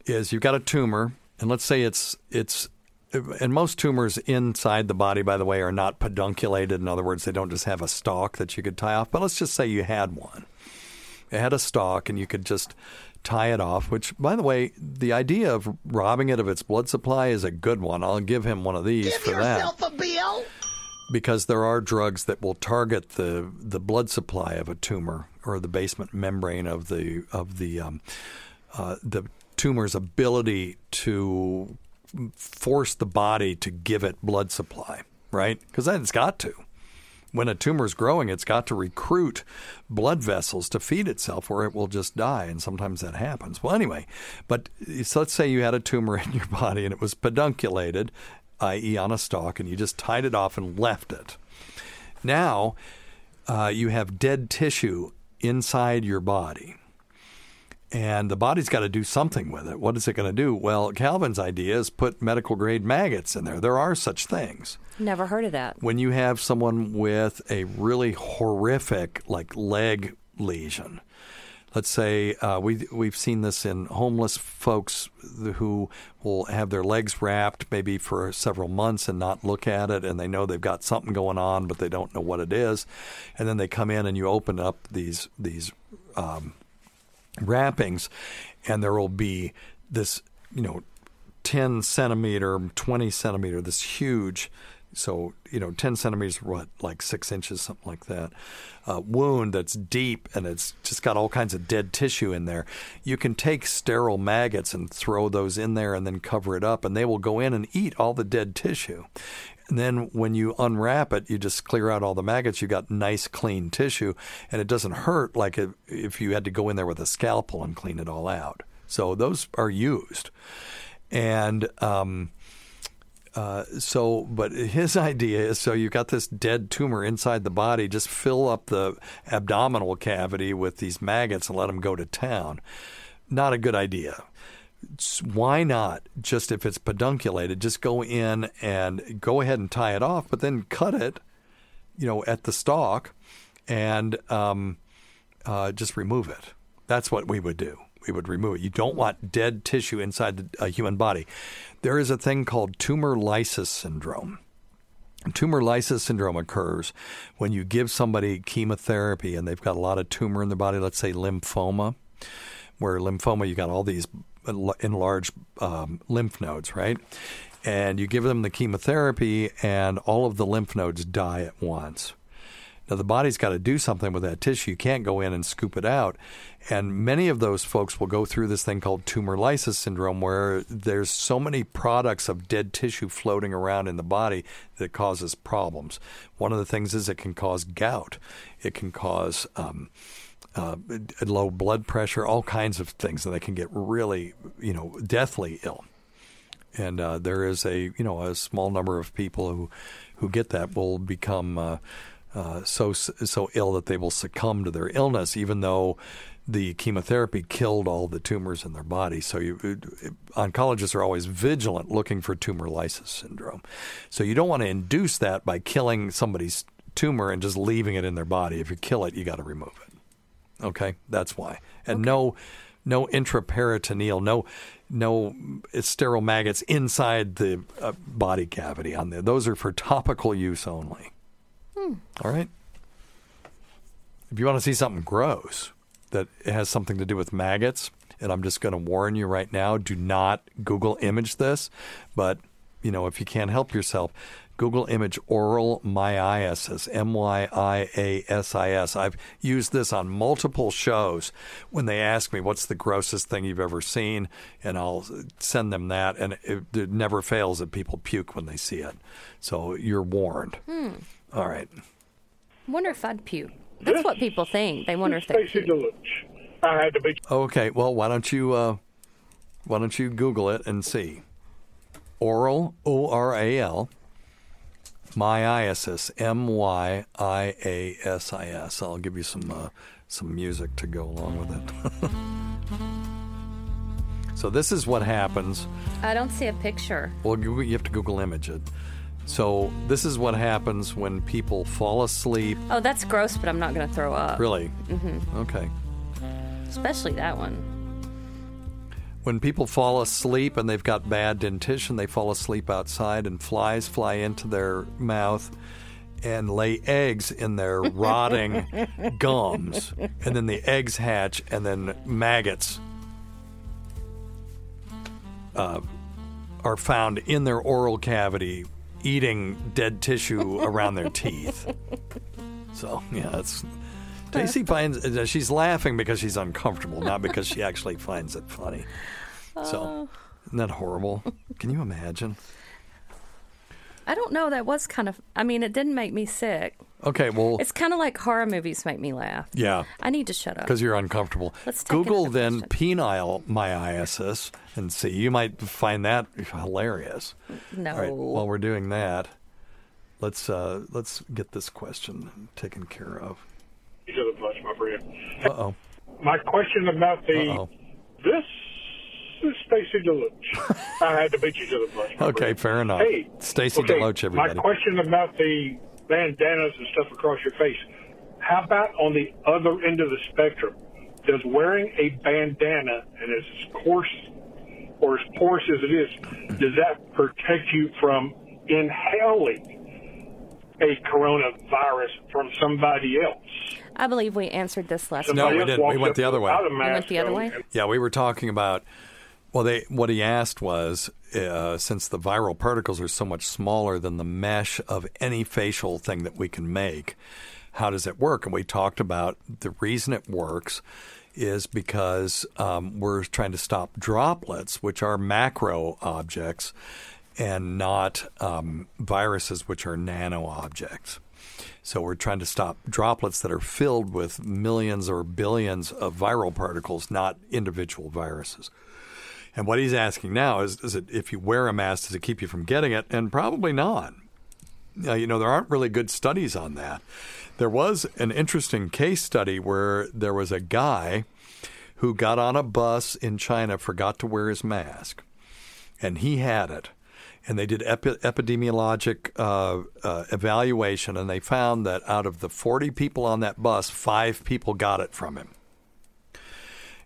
is you've got a tumor, and let's say it's it's, and most tumors inside the body, by the way, are not pedunculated. In other words, they don't just have a stalk that you could tie off. But let's just say you had one. It had a stalk, and you could just tie it off. Which, by the way, the idea of robbing it of its blood supply is a good one. I'll give him one of these for that a bill. because there are drugs that will target the the blood supply of a tumor or the basement membrane of the of the um, uh, the tumor's ability to force the body to give it blood supply, right? Because then it's got to. When a tumor is growing, it's got to recruit blood vessels to feed itself, or it will just die. And sometimes that happens. Well, anyway, but so let's say you had a tumor in your body and it was pedunculated, i.e., on a stalk, and you just tied it off and left it. Now uh, you have dead tissue inside your body. And the body's got to do something with it. What is it going to do? Well, Calvin's idea is put medical grade maggots in there. There are such things. Never heard of that. When you have someone with a really horrific, like leg lesion, let's say uh, we we've seen this in homeless folks who will have their legs wrapped maybe for several months and not look at it, and they know they've got something going on, but they don't know what it is, and then they come in and you open up these these um, wrappings, and there will be this you know 10 centimeter, 20 centimeter, this huge, so, you know, 10 centimeters, what, like six inches, something like that, uh, wound that's deep and it's just got all kinds of dead tissue in there. You can take sterile maggots and throw those in there and then cover it up, and they will go in and eat all the dead tissue. And then when you unwrap it, you just clear out all the maggots. You got nice, clean tissue, and it doesn't hurt like if you had to go in there with a scalpel and clean it all out. So those are used and um, uh, so, but his idea is so you've got this dead tumor inside the body, just fill up the abdominal cavity with these maggots and let them go to town. Not a good idea. Why not just if it's pedunculated, just go in and go ahead and tie it off, but then cut it, you know, at the stalk and um, uh, just remove it. That's what we would do we would remove it. You don't want dead tissue inside the human body. There is a thing called tumor lysis syndrome. Tumor lysis syndrome occurs when you give somebody chemotherapy and they've got a lot of tumor in their body, let's say lymphoma, where lymphoma, you've got all these enlarged um, lymph nodes, right? And you give them the chemotherapy, and all of the lymph nodes die at once. Now, the body's got to do something with that tissue. You can't go in and scoop it out. And many of those folks will go through this thing called tumor lysis syndrome, where there's so many products of dead tissue floating around in the body that causes problems. One of the things is it can cause gout, it can cause um, uh, low blood pressure, all kinds of things, and they can get really, you know, deathly ill. And uh, there is a, you know, a small number of people who, who get that will become uh, uh, so so ill that they will succumb to their illness, even though the chemotherapy killed all the tumors in their body. So you, oncologists are always vigilant looking for tumor lysis syndrome. So you don't want to induce that by killing somebody's tumor and just leaving it in their body. If you kill it, you got to remove it. Okay, that's why. And okay. no no intraperitoneal, no no sterile maggots inside the uh, body cavity on there. Those are for topical use only. Hmm. All right. If you want to see something gross that has something to do with maggots, and I'm just going to warn you right now, do not Google image this. But you know, if you can't help yourself, Google image oral myiasis, M Y I A S I S. I've used this on multiple shows when they ask me what's the grossest thing you've ever seen, and I'll send them that, and it, it never fails that people puke when they see it. So you're warned. Hmm. All right. I wonder if I'd puke. That's this, what people think. They wonder if they puke. Deluge. I had to be. Okay, well, why don't you uh, why don't you Google it and see? Oral O R A L myiasis M Y I A S I S. I'll give you some uh, some music to go along with it. so this is what happens. I don't see a picture. Well, you have to Google image it. So this is what happens when people fall asleep. Oh, that's gross, but I'm not going to throw up. Really? Mm-hmm. Okay. Especially that one. When people fall asleep and they've got bad dentition, they fall asleep outside and flies fly into their mouth and lay eggs in their rotting gums. And then the eggs hatch and then maggots uh, are found in their oral cavity eating dead tissue around their teeth. So yeah, it's Stacy finds uh, she's laughing because she's uncomfortable, not because she actually finds it funny. So isn't that horrible? Can you imagine? I don't know. That was kind of. I mean, it didn't make me sick. Okay, well, it's kind of like horror movies make me laugh. Yeah, I need to shut up because you're uncomfortable. Let's Google then question. penile myiasis and see. You might find that hilarious. No. All right, while we're doing that, let's uh, let's get this question taken care of. You did a bunch, my friend. Uh oh. My question about the Uh-oh. this is Stacy Deloach. I had to beat you to the punch. Okay, friend. fair enough. Hey, Stacy okay, Deloach, everybody. My question about the bandanas and stuff across your face. How about on the other end of the spectrum? does wearing a bandana and as coarse or as porous as it is, does that protect you from inhaling a coronavirus from somebody else? I believe we answered this last No, we didn't. We went the other way. We went the other way. Yeah, we were talking about. Well, they what he asked was uh, since the viral particles are so much smaller than the mesh of any facial thing that we can make, how does it work? And we talked about the reason it works is because um, we're trying to stop droplets, which are macro objects, and not um, viruses, which are nano objects. So we're trying to stop droplets that are filled with millions or billions of viral particles, not individual viruses. And what he's asking now is, is it if you wear a mask, does it keep you from getting it? And probably not. Uh, you know, there aren't really good studies on that. There was an interesting case study where there was a guy who got on a bus in China, forgot to wear his mask, and he had it. And they did epi- epidemiologic uh, uh, evaluation, and they found that out of the 40 people on that bus, five people got it from him.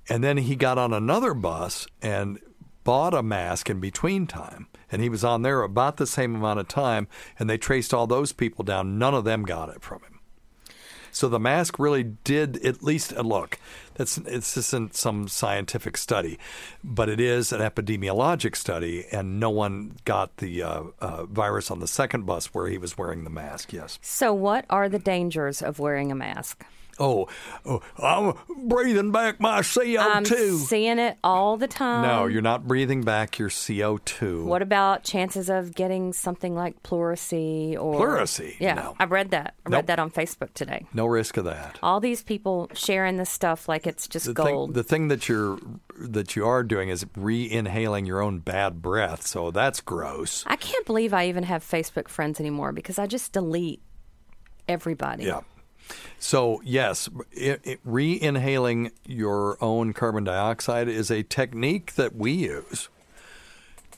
And then he got on another bus and bought a mask in between time. And he was on there about the same amount of time, and they traced all those people down. None of them got it from him. So the mask really did at least look. That's it's isn't some scientific study, but it is an epidemiologic study, and no one got the uh, uh, virus on the second bus where he was wearing the mask. Yes. So, what are the dangers of wearing a mask? Oh, oh I'm breathing back my CO2. I'm seeing it all the time. No, you're not breathing back your CO2. What about chances of getting something like pleurisy or Pleurisy? Yeah, No. I read that. I Nope. read that on Facebook today. No risk of that. All these people sharing this stuff like it's just the gold. Thing, the thing that you're that you are doing is re-inhaling your own bad breath, so that's gross. I can't believe I even have Facebook friends anymore because I just delete everybody. Yeah. So yes, i i re-inhaling your own carbon dioxide is a technique that we use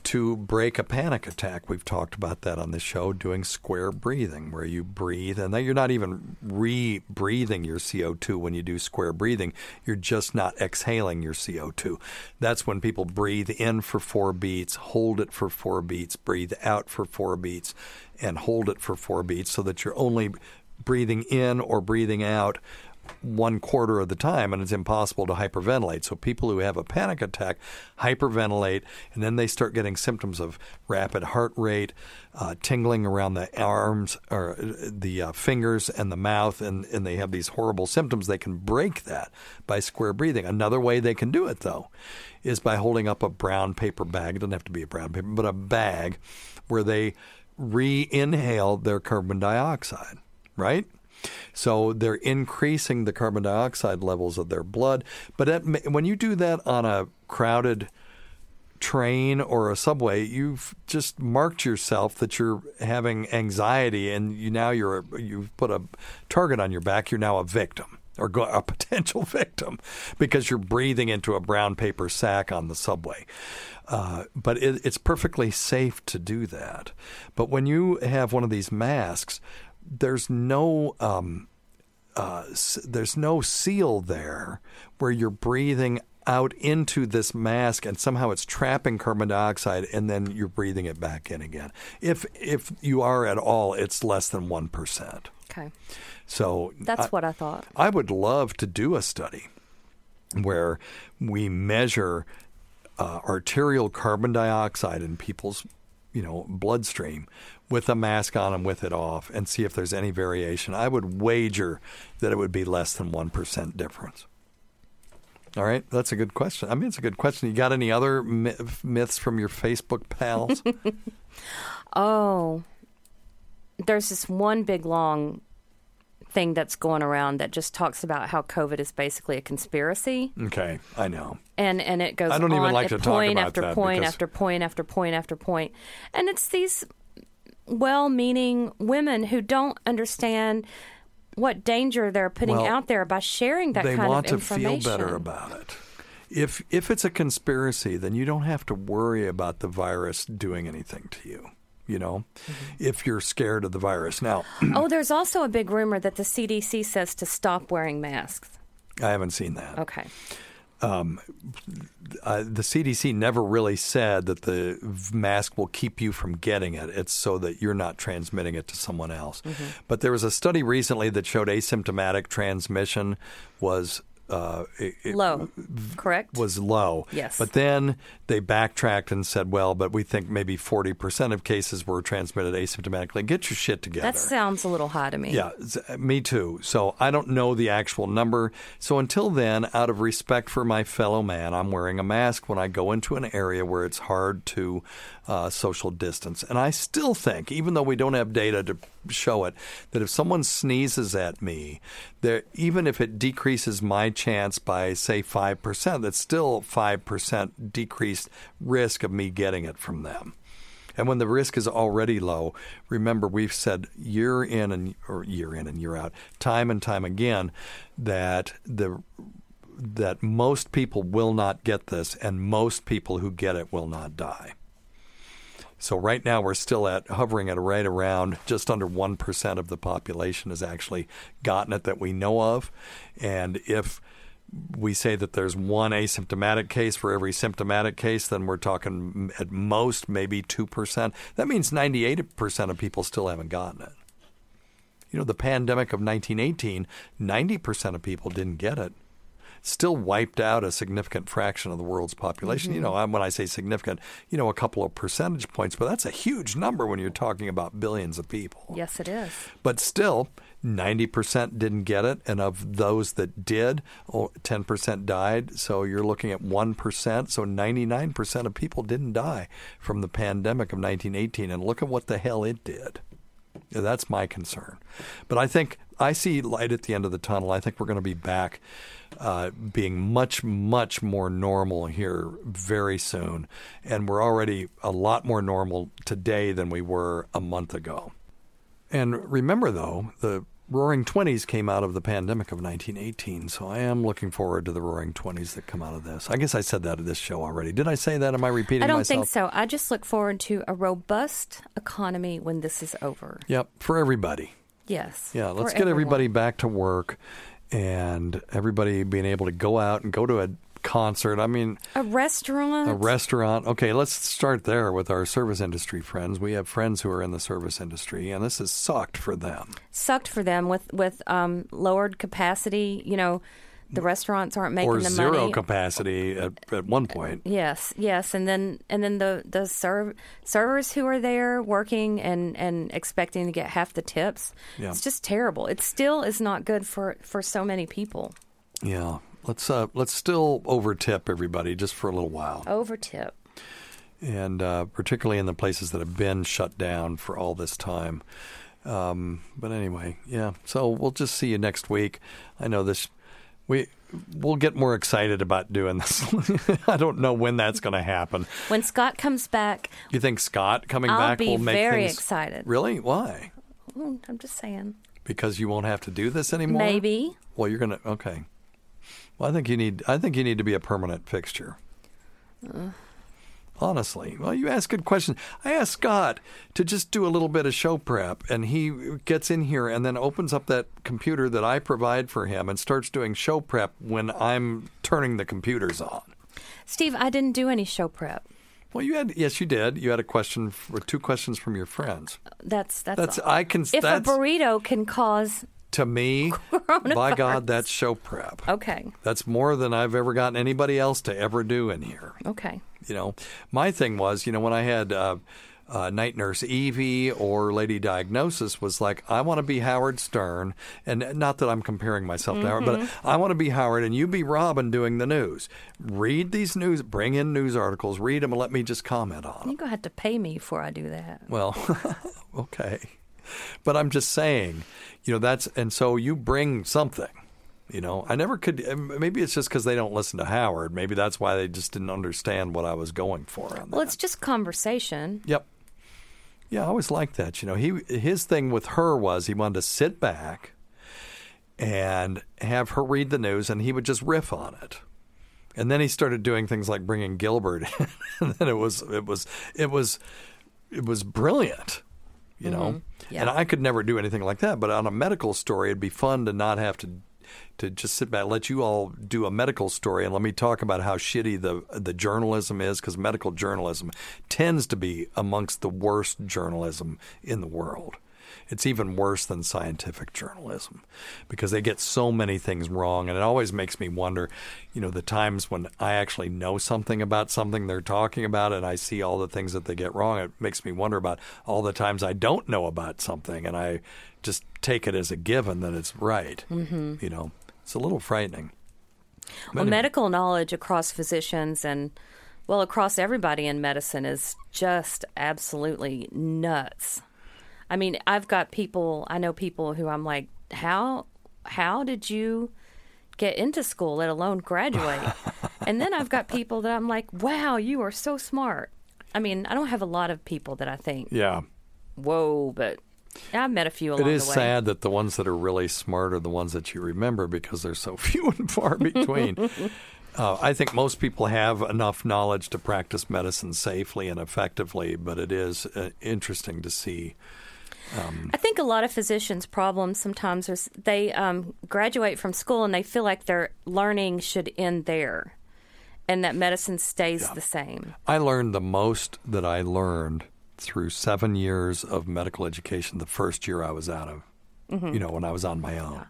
to break a panic attack. We've talked about that on the show, doing square breathing, where you breathe, and you're not even re-breathing your CO2 when you do square breathing. You're just not exhaling your CO2. That's when people breathe in for four beats, hold it for four beats, breathe out for four beats, and hold it for four beats, so that you're only breathing in or breathing out one quarter of the time, and it's impossible to hyperventilate. So people who have a panic attack hyperventilate, and then they start getting symptoms of rapid heart rate, uh, tingling around the arms or uh, the uh, fingers and the mouth, and, and they have these horrible symptoms. They can break that by square breathing. Another way they can do it, though, is by holding up a brown paper bag. It doesn't have to be a brown paper, but a bag where they re-inhale their carbon dioxide right? So they're increasing the carbon dioxide levels of their blood. But ma- when you do that on a crowded train or a subway, you've just marked yourself that you're having anxiety, and you now you're you've put a target on your back. You're now a victim or a potential victim because you're breathing into a brown paper sack on the subway. Uh, but it, it's perfectly safe to do that. But when you have one of these masks, there's no um, uh, there's no seal there where you're breathing out into this mask and somehow it's trapping carbon dioxide and then you're breathing it back in again. If if you are at all, it's less than one percent. Okay. So That's I- what I thought. I would love to do a study where we measure uh, arterial carbon dioxide in people's, you know, bloodstream with a mask on and with it off, and see if there's any variation. I would wager that it would be less than one percent difference. All right, that's a good question. I mean, it's a good question. You got any other myths from your Facebook pals? Oh, there's this one big long thing that's going around that just talks about how COVID is basically a conspiracy. okay, I know. And and it goes I don't on even like to talk point about after that point because- after point after point after point. And it's these well-meaning women who don't understand what danger they're putting Well, out there by sharing that they kind want of to information. feel better about it. If if it's a conspiracy, then you don't have to worry about the virus doing anything to you. You know, if you're scared of the virus. Now, oh, there's also a big rumor that the CDC says to stop wearing masks. I haven't seen that. Okay. Um, uh, the CDC never really said that the mask will keep you from getting it. It's so that you're not transmitting it to someone else. Mhm. But there was a study recently that showed asymptomatic transmission was uh, it, it Low, correct? was low. Yes. But then they backtracked and said, well, but we think maybe 40% of cases were transmitted asymptomatically. Get your shit together. That sounds a little high to me. Yeah, me too. So I don't know the actual number. So until then, out of respect for my fellow man, I'm wearing a mask when I go into an area where it's hard to uh, social distance. And I still think, even though we don't have data to show it, that if someone sneezes at me, there even if it decreases my chance by say five percent, that's still five percent decreased risk of me getting it from them. And when the risk is already low, remember we've said year in and or year in and year out, time and time again, that the that most people will not get this, and most people who get it will not die. So right now we're still at hovering at right around just under one percent of the population has actually gotten it that we know of, and if we say that there's one asymptomatic case for every symptomatic case, then we're talking at most maybe 2%. That means 98% of people still haven't gotten it. You know, the pandemic of 1918, 90% of people didn't get it. Still wiped out a significant fraction of the world's population. You mm-hmm. know, when I say significant, you know, a couple of percentage points, but that's a huge number when you're talking about billions of people. Yes, it is. But still, 90% didn't get it. And of those that did, oh, 10% died. So you're looking at 1%. So 99% of people didn't die from the pandemic of 1918. And look at what the hell it did. That's my concern. But I think I see light at the end of the tunnel. I think we're going to be back uh, being much, much more normal here very soon. And we're already a lot more normal today than we were a month ago. And remember, though, the Roaring Twenties came out of the pandemic of 1918, so I am looking forward to the Roaring Twenties that come out of this. I guess I said that at this show already. Did I say that? Am I repeating myself? I don't myself? think so. I just look forward to a robust economy when this is over. Yep, for everybody. Yes. Yeah, let's get everyone. everybody back to work and everybody being able to go out and go to a concert. I mean, A restaurant. a restaurant. Okay, let's start there with our service industry friends. We have friends who are in the service industry, and this has sucked for them. sucked for them with with um, lowered capacity. You know, the restaurants aren't making it. or the zero money. capacity at, at one point. Yes, yes, and then and then the the serv- servers who are there working and and expecting to get half the tips. Yeah. It's just terrible. It still is not good for for so many people. Yeah, let's uh, let's still overtip everybody just for a little while, Over tip. and uh, particularly in the places that have been shut down for all this time. Um, but anyway, yeah. So we'll just see you next week. I know this. We we'll get more excited about doing this. I don't know when that's going to happen. When Scott comes back, You think Scott coming I'll back will make very things excited. Really? Why? I'm just saying. Because you won't have to do this anymore. Maybe. Well, you're gonna. Okay. Well, I think you need. I think you need to be a permanent fixture. Uh, Honestly, well, you ask good questions. I asked Scott to just do a little bit of show prep, and he gets in here and then opens up that computer that I provide for him and starts doing show prep when I'm turning the computers on. Steve, I didn't do any show prep. Well, you had yes, you did. You had a question or two questions from your friends. That's that's. That's- all. I can- If a burrito can cause To me, by God, that's show prep. okay, That's more than I've ever gotten anybody else to ever do in here. okay, You know, my thing was, you know, when I had uh, uh, Night Nurse Evie or Lady Diagnosis, was like, I want to be Howard Stern, and not that I'm comparing myself to Howard, but Mhm. I want to be Howard, and you be Robin doing the news. Read these news, bring in news articles, read them, and let me just comment on them. you're gonna have to pay me before I do that. Well, okay. But I'm just saying, you know, that's, and so you bring something. You know, I never could. Eh, maybe it's just because they don't listen to Howard. Maybe that's why they just didn't understand what I was going for on that. Well, it's just conversation. Yep. Yeah, I always liked that. You know, he his thing with her was he wanted to sit back and have her read the news, and he would just riff on it. And then he started doing things like bringing Gilbert, in. and then it was it was it was it was brilliant. You know, Mhm. Yeah. and I could never do anything like that. But on a medical story, it'd be fun to not have to to just sit back, let you all do a medical story, and let me talk about how shitty the the journalism is, because medical journalism tends to be amongst the worst journalism in the world. It's even worse than scientific journalism because they get so many things wrong. And it always makes me wonder, you know, the times when I actually know something about something they're talking about and I see all the things that they get wrong. It makes me wonder about all the times I don't know about something and I just take it as a given that it's right. Mhm. You know, it's a little frightening. Well, anyway. medical knowledge across physicians and well across everybody in medicine is just absolutely nuts. I mean, I've got people, I know people who I'm like, "How how did you get into school, let alone graduate?" and then I've got people that I'm like, "Wow, you are so smart." I mean, I don't have a lot of people that I think, Yeah. "Whoa," but I've met a few along It is sad that the ones that are really smart are the ones that you remember because they're so few and far between. uh, I think most people have enough knowledge to practice medicine safely and effectively, but it is uh, interesting to see. Um, I think a lot of physicians' problems sometimes is they um, graduate from school and they feel like their learning should end there, and that medicine stays the same. I learned the most that I learned through seven years of medical education the first year I was out of, Mhm. you know, when I was on my own.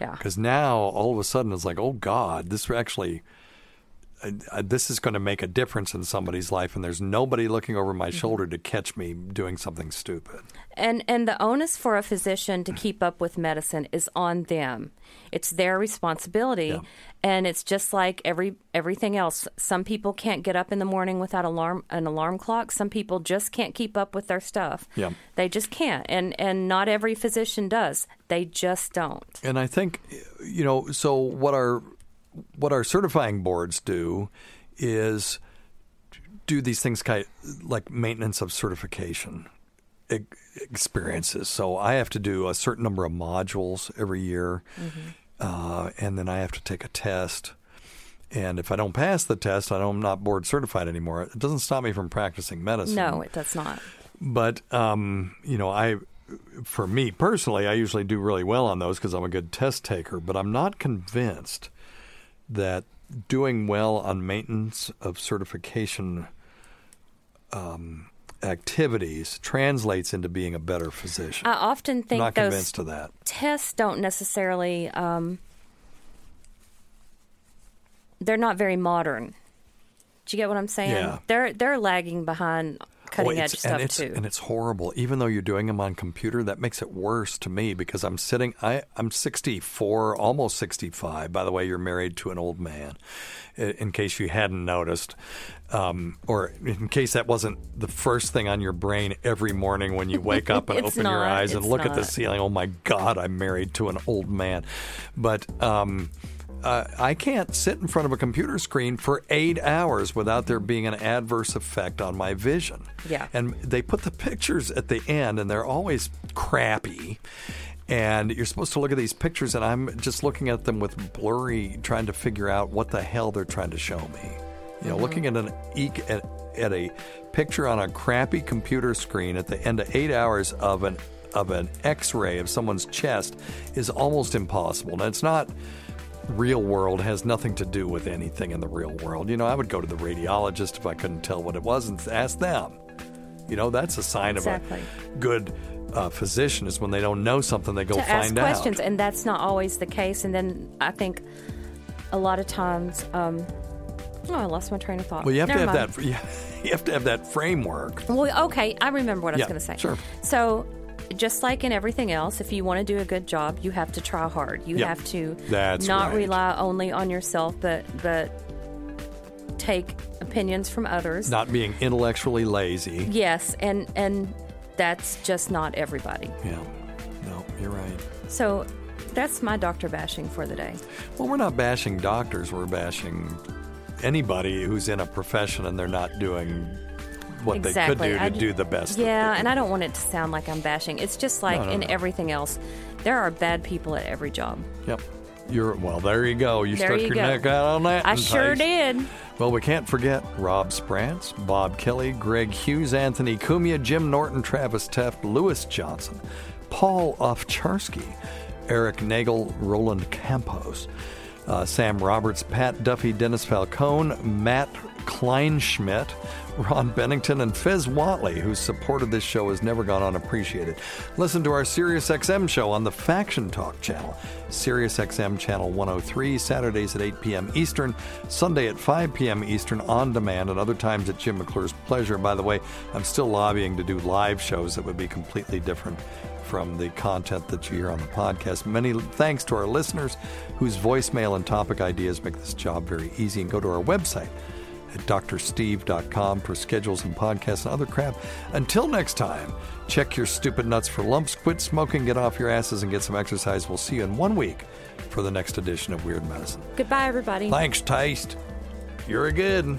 Yeah. Because now all of a sudden it's like, oh God, this actually, uh, this is going to make a difference in somebody's life, and there's nobody looking over Mm-hmm. my shoulder to catch me doing something stupid. And and the onus for a physician to keep up with medicine is on them. It's their responsibility, and it's just like every everything else. Some people can't get up in the morning without alarm an alarm clock. Some people just can't keep up with their stuff. Yeah. They just can't, and and not every physician does. They just don't. And I think, you know, so what our what our certifying boards do is do these things kind like maintenance of certification experiences. So I have to do a certain number of modules every year, uh, and then I have to take a test. And if I don't pass the test, I don't, I'm not board certified anymore. It doesn't stop me from practicing medicine. No, it does not. But um, you know, I for me personally, I usually do really well on those because I'm a good test taker. But I'm not convinced that doing well on maintenance of certification um, activities translates into being a better physician. I often think not those convinced of that. tests don't necessarily um, they're not very modern. Do you get what I'm saying? Yeah. They're they're lagging behind cutting Oh, edge stuff and it's, too. And it's horrible. Even though you're doing them on computer, that makes it worse to me because I'm sitting. I I'm 64, almost 65. By the way, you're married to an old man. In case you hadn't noticed, um, or in case that wasn't the first thing on your brain every morning when you wake up and open your eyes and look at the ceiling. Oh my God, I'm married to an old man. But um, uh, I can't sit in front of a computer screen for eight hours without there being an adverse effect on my vision. Yeah. And they put the pictures at the end, and they're always crappy. And you're supposed to look at these pictures, and I'm just looking at them with blurry, trying to figure out what the hell they're trying to show me. You know, Mhm. looking at an at, at a picture on a crappy computer screen at the end of eight hours of an of an X-ray of someone's chest is almost impossible. Now, it's not real world has nothing to do with anything in the real world. You know, I would go to the radiologist if I couldn't tell what it was and ask them. You know, that's a sign Exactly. of a good uh, physician is when they don't know something, they go to find ask questions, out. and that's not always the case. And then I think a lot of times, um, oh, I lost my train of thought. Well, you have Never to have mind. that. You have to have that framework. Well, okay, I remember what I was going to say. sure. So, just like in everything else, if you want to do a good job, you have to try hard. You Yeah, have to that's not right. rely only on yourself, but but take opinions from others. Not being intellectually lazy. Yes, and and that's just not everybody. Yeah. No, you're right. So, that's my doctor bashing for the day. Well, we're not bashing doctors. We're bashing anybody who's in a profession and they're not doing what exactly. they could do to d- do the best. Yeah, and I don't want it to sound like I'm bashing. It's just like No, no, in no. everything else, there are bad people at every job. Yep. You're well. There you go. You There stuck you your go. neck out on that. I sure did. Well, we can't forget Rob Sprance, Bob Kelly, Greg Hughes, Anthony Cumia, Jim Norton, Travis Teft, Lewis Johnson, Paul Ofcharsky, Eric Nagel, Roland Campos, uh, Sam Roberts, Pat Duffy, Dennis Falcone, Matt Kleinschmidt, Ron Bennington, and Fez Whatley, whose support of this show has never gone unappreciated. Listen to our SiriusXM show on the Faction Talk channel, SiriusXM channel 103, Saturdays at 8 p.m. Eastern, Sunday at 5 p.m. Eastern on demand, and other times at Jim McClure's pleasure. By the way, I'm still lobbying to do live shows that would be completely different from the content that you hear on the podcast. Many thanks to our listeners whose voicemail and topic ideas make this job very easy. And go to our website at drsteve.com for schedules and podcasts and other crap. Until next time, check your stupid nuts for lumps, quit smoking, get off your asses, and get some exercise. We'll see you in one week for the next edition of Weird Medicine. Goodbye, everybody. Thanks, Taste. You're a good.